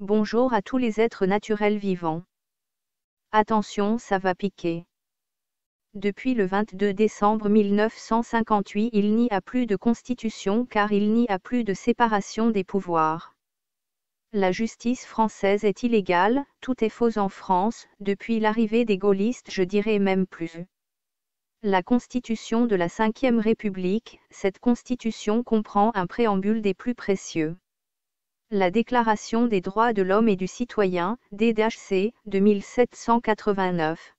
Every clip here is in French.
Bonjour à tous les êtres naturels vivants. Attention, ça va piquer. Depuis le 22 décembre 1958, il n'y a plus de constitution car il n'y a plus de séparation des pouvoirs. La justice française est illégale, tout est faux en France, depuis l'arrivée des gaullistes je dirais même plus. La Constitution de la Ve République, cette Constitution comprend un préambule des plus précieux. La Déclaration des droits de l'homme et du citoyen, DDHC, de 1789.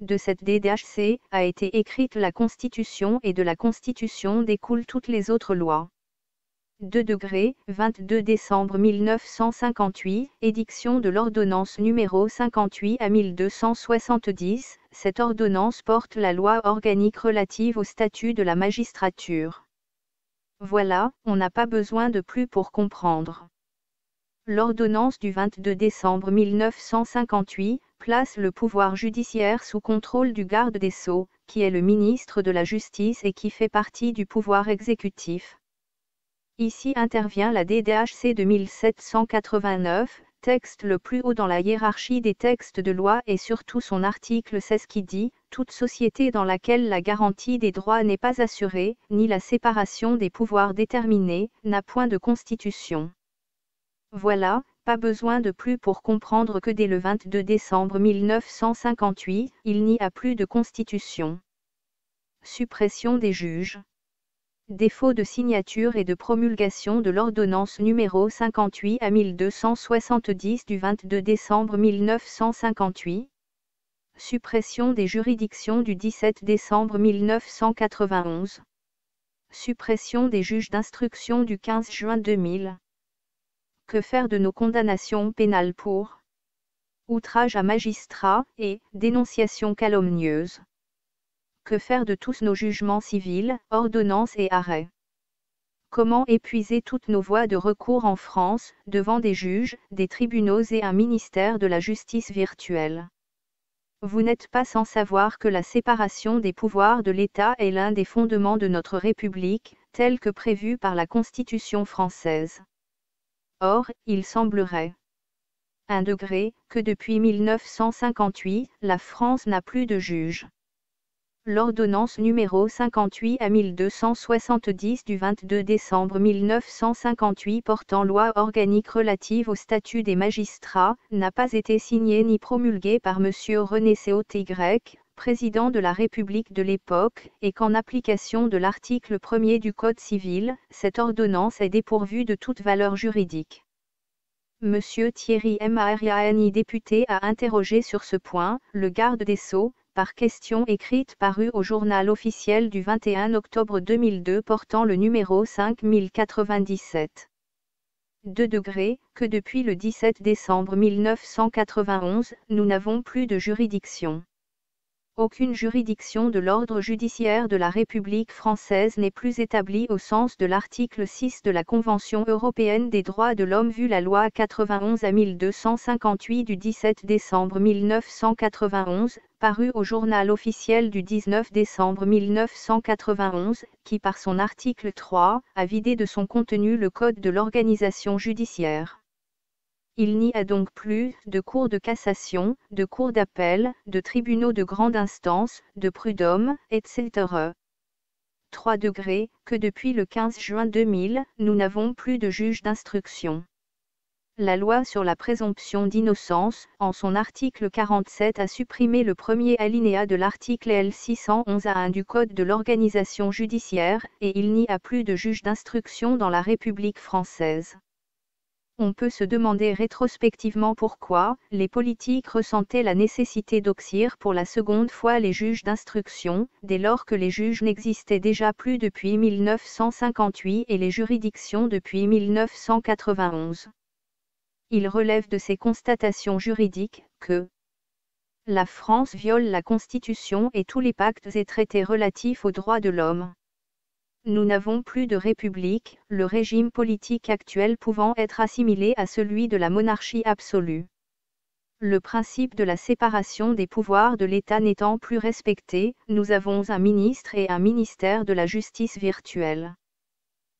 De cette DDHC a été écrite la Constitution et de la Constitution découlent toutes les autres lois. 2 degrés, 22 décembre 1958, édiction de l'ordonnance numéro 58 à 1270, cette ordonnance porte la loi organique relative au statut de la magistrature. Voilà, on n'a pas besoin de plus pour comprendre. L'ordonnance du 22 décembre 1958 place le pouvoir judiciaire sous contrôle du garde des sceaux, qui est le ministre de la Justice et qui fait partie du pouvoir exécutif. Ici intervient la DDHC de 1789, texte le plus haut dans la hiérarchie des textes de loi et surtout son article 16 qui dit Toute société dans laquelle la garantie des droits n'est pas assurée, ni la séparation des pouvoirs déterminée, n'a point de constitution. Voilà, pas besoin de plus pour comprendre que dès le 22 décembre 1958, il n'y a plus de constitution. Suppression des juges défaut de signature et de promulgation de l'ordonnance numéro 58 à 1270 du 22 décembre 1958, suppression des juridictions du 17 décembre 1991, suppression des juges d'instruction du 15 juin 2000. Que faire de nos condamnations pénales pour outrage à magistrat et dénonciation calomnieuse? Que faire de tous nos jugements civils, ordonnances et arrêts? Comment épuiser toutes nos voies de recours en France, devant des juges, des tribunaux et un ministère de la justice virtuelle? Vous n'êtes pas sans savoir que la séparation des pouvoirs de l'État est l'un des fondements de notre République, tel que prévu par la Constitution française. Or, il semblerait un degré, que depuis 1958, la France n'a plus de juges l'ordonnance numéro 58 à 1270 du 22 décembre 1958 portant loi organique relative au statut des magistrats, n'a pas été signée ni promulguée par M. René Cauty, président de la République de l'époque, et qu'en application de l'article 1er du Code civil, cette ordonnance est dépourvue de toute valeur juridique. M. Thierry Mariani député a interrogé sur ce point, le garde des Sceaux, par question écrite parue au journal officiel du 21 octobre 2002 portant le numéro 5097. 2 degrés, que depuis le 17 décembre 1991, nous n'avons plus de juridiction. Aucune juridiction de l'ordre judiciaire de la République française n'est plus établie au sens de l'article 6 de la Convention européenne des droits de l'homme vu la loi 91 à 1258 du 17 décembre 1991, parue au journal officiel du 19 décembre 1991, qui par son article 3 a vidé de son contenu le Code de l'organisation judiciaire. Il n'y a donc plus de cours de cassation, de cours d'appel, de tribunaux de grande instance, de prud'hommes, etc. 3 degrés, que depuis le 15 juin 2000, nous n'avons plus de juge d'instruction. La loi sur la présomption d'innocence, en son article 47 a supprimé le premier alinéa de l'article L611 à 1 du Code de l'organisation judiciaire, et il n'y a plus de juge d'instruction dans la République française. On peut se demander rétrospectivement pourquoi les politiques ressentaient la nécessité d'oxyre pour la seconde fois les juges d'instruction, dès lors que les juges n'existaient déjà plus depuis 1958 et les juridictions depuis 1991. Il relève de ces constatations juridiques que la France viole la Constitution et tous les pactes et traités relatifs aux droits de l'homme. Nous n'avons plus de république, le régime politique actuel pouvant être assimilé à celui de la monarchie absolue. Le principe de la séparation des pouvoirs de l'État n'étant plus respecté, nous avons un ministre et un ministère de la justice virtuelle.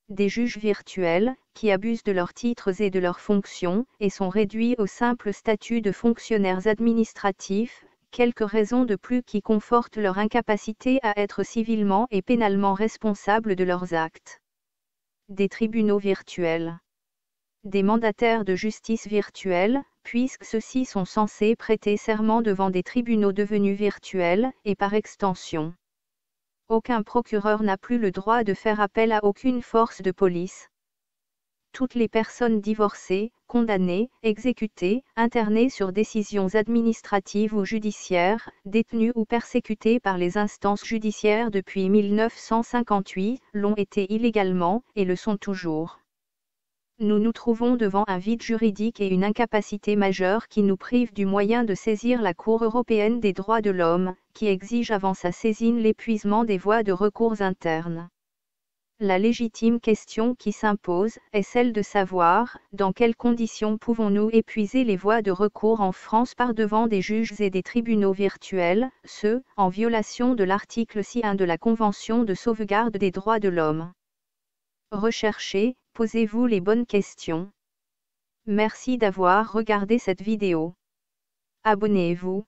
des juges virtuels, qui abusent de leurs titres et de leurs fonctions, et sont réduits au simple statut de fonctionnaires administratifs, quelques raisons de plus qui confortent leur incapacité à être civilement et pénalement responsables de leurs actes. Des tribunaux virtuels. Des mandataires de justice virtuels, puisque ceux-ci sont censés prêter serment devant des tribunaux devenus virtuels, et par extension. Aucun procureur n'a plus le droit de faire appel à aucune force de police. Toutes les personnes divorcées, condamnées, exécutées, internées sur décisions administratives ou judiciaires, détenues ou persécutées par les instances judiciaires depuis 1958, l'ont été illégalement, et le sont toujours nous nous trouvons devant un vide juridique et une incapacité majeure qui nous privent du moyen de saisir la Cour européenne des droits de l'homme, qui exige avant sa saisine l'épuisement des voies de recours internes. La légitime question qui s'impose est celle de savoir dans quelles conditions pouvons-nous épuiser les voies de recours en France par devant des juges et des tribunaux virtuels, ce, en violation de l'article 6.1 de la Convention de sauvegarde des droits de l'homme. Recherchez, posez-vous les bonnes questions. Merci d'avoir regardé cette vidéo. Abonnez-vous.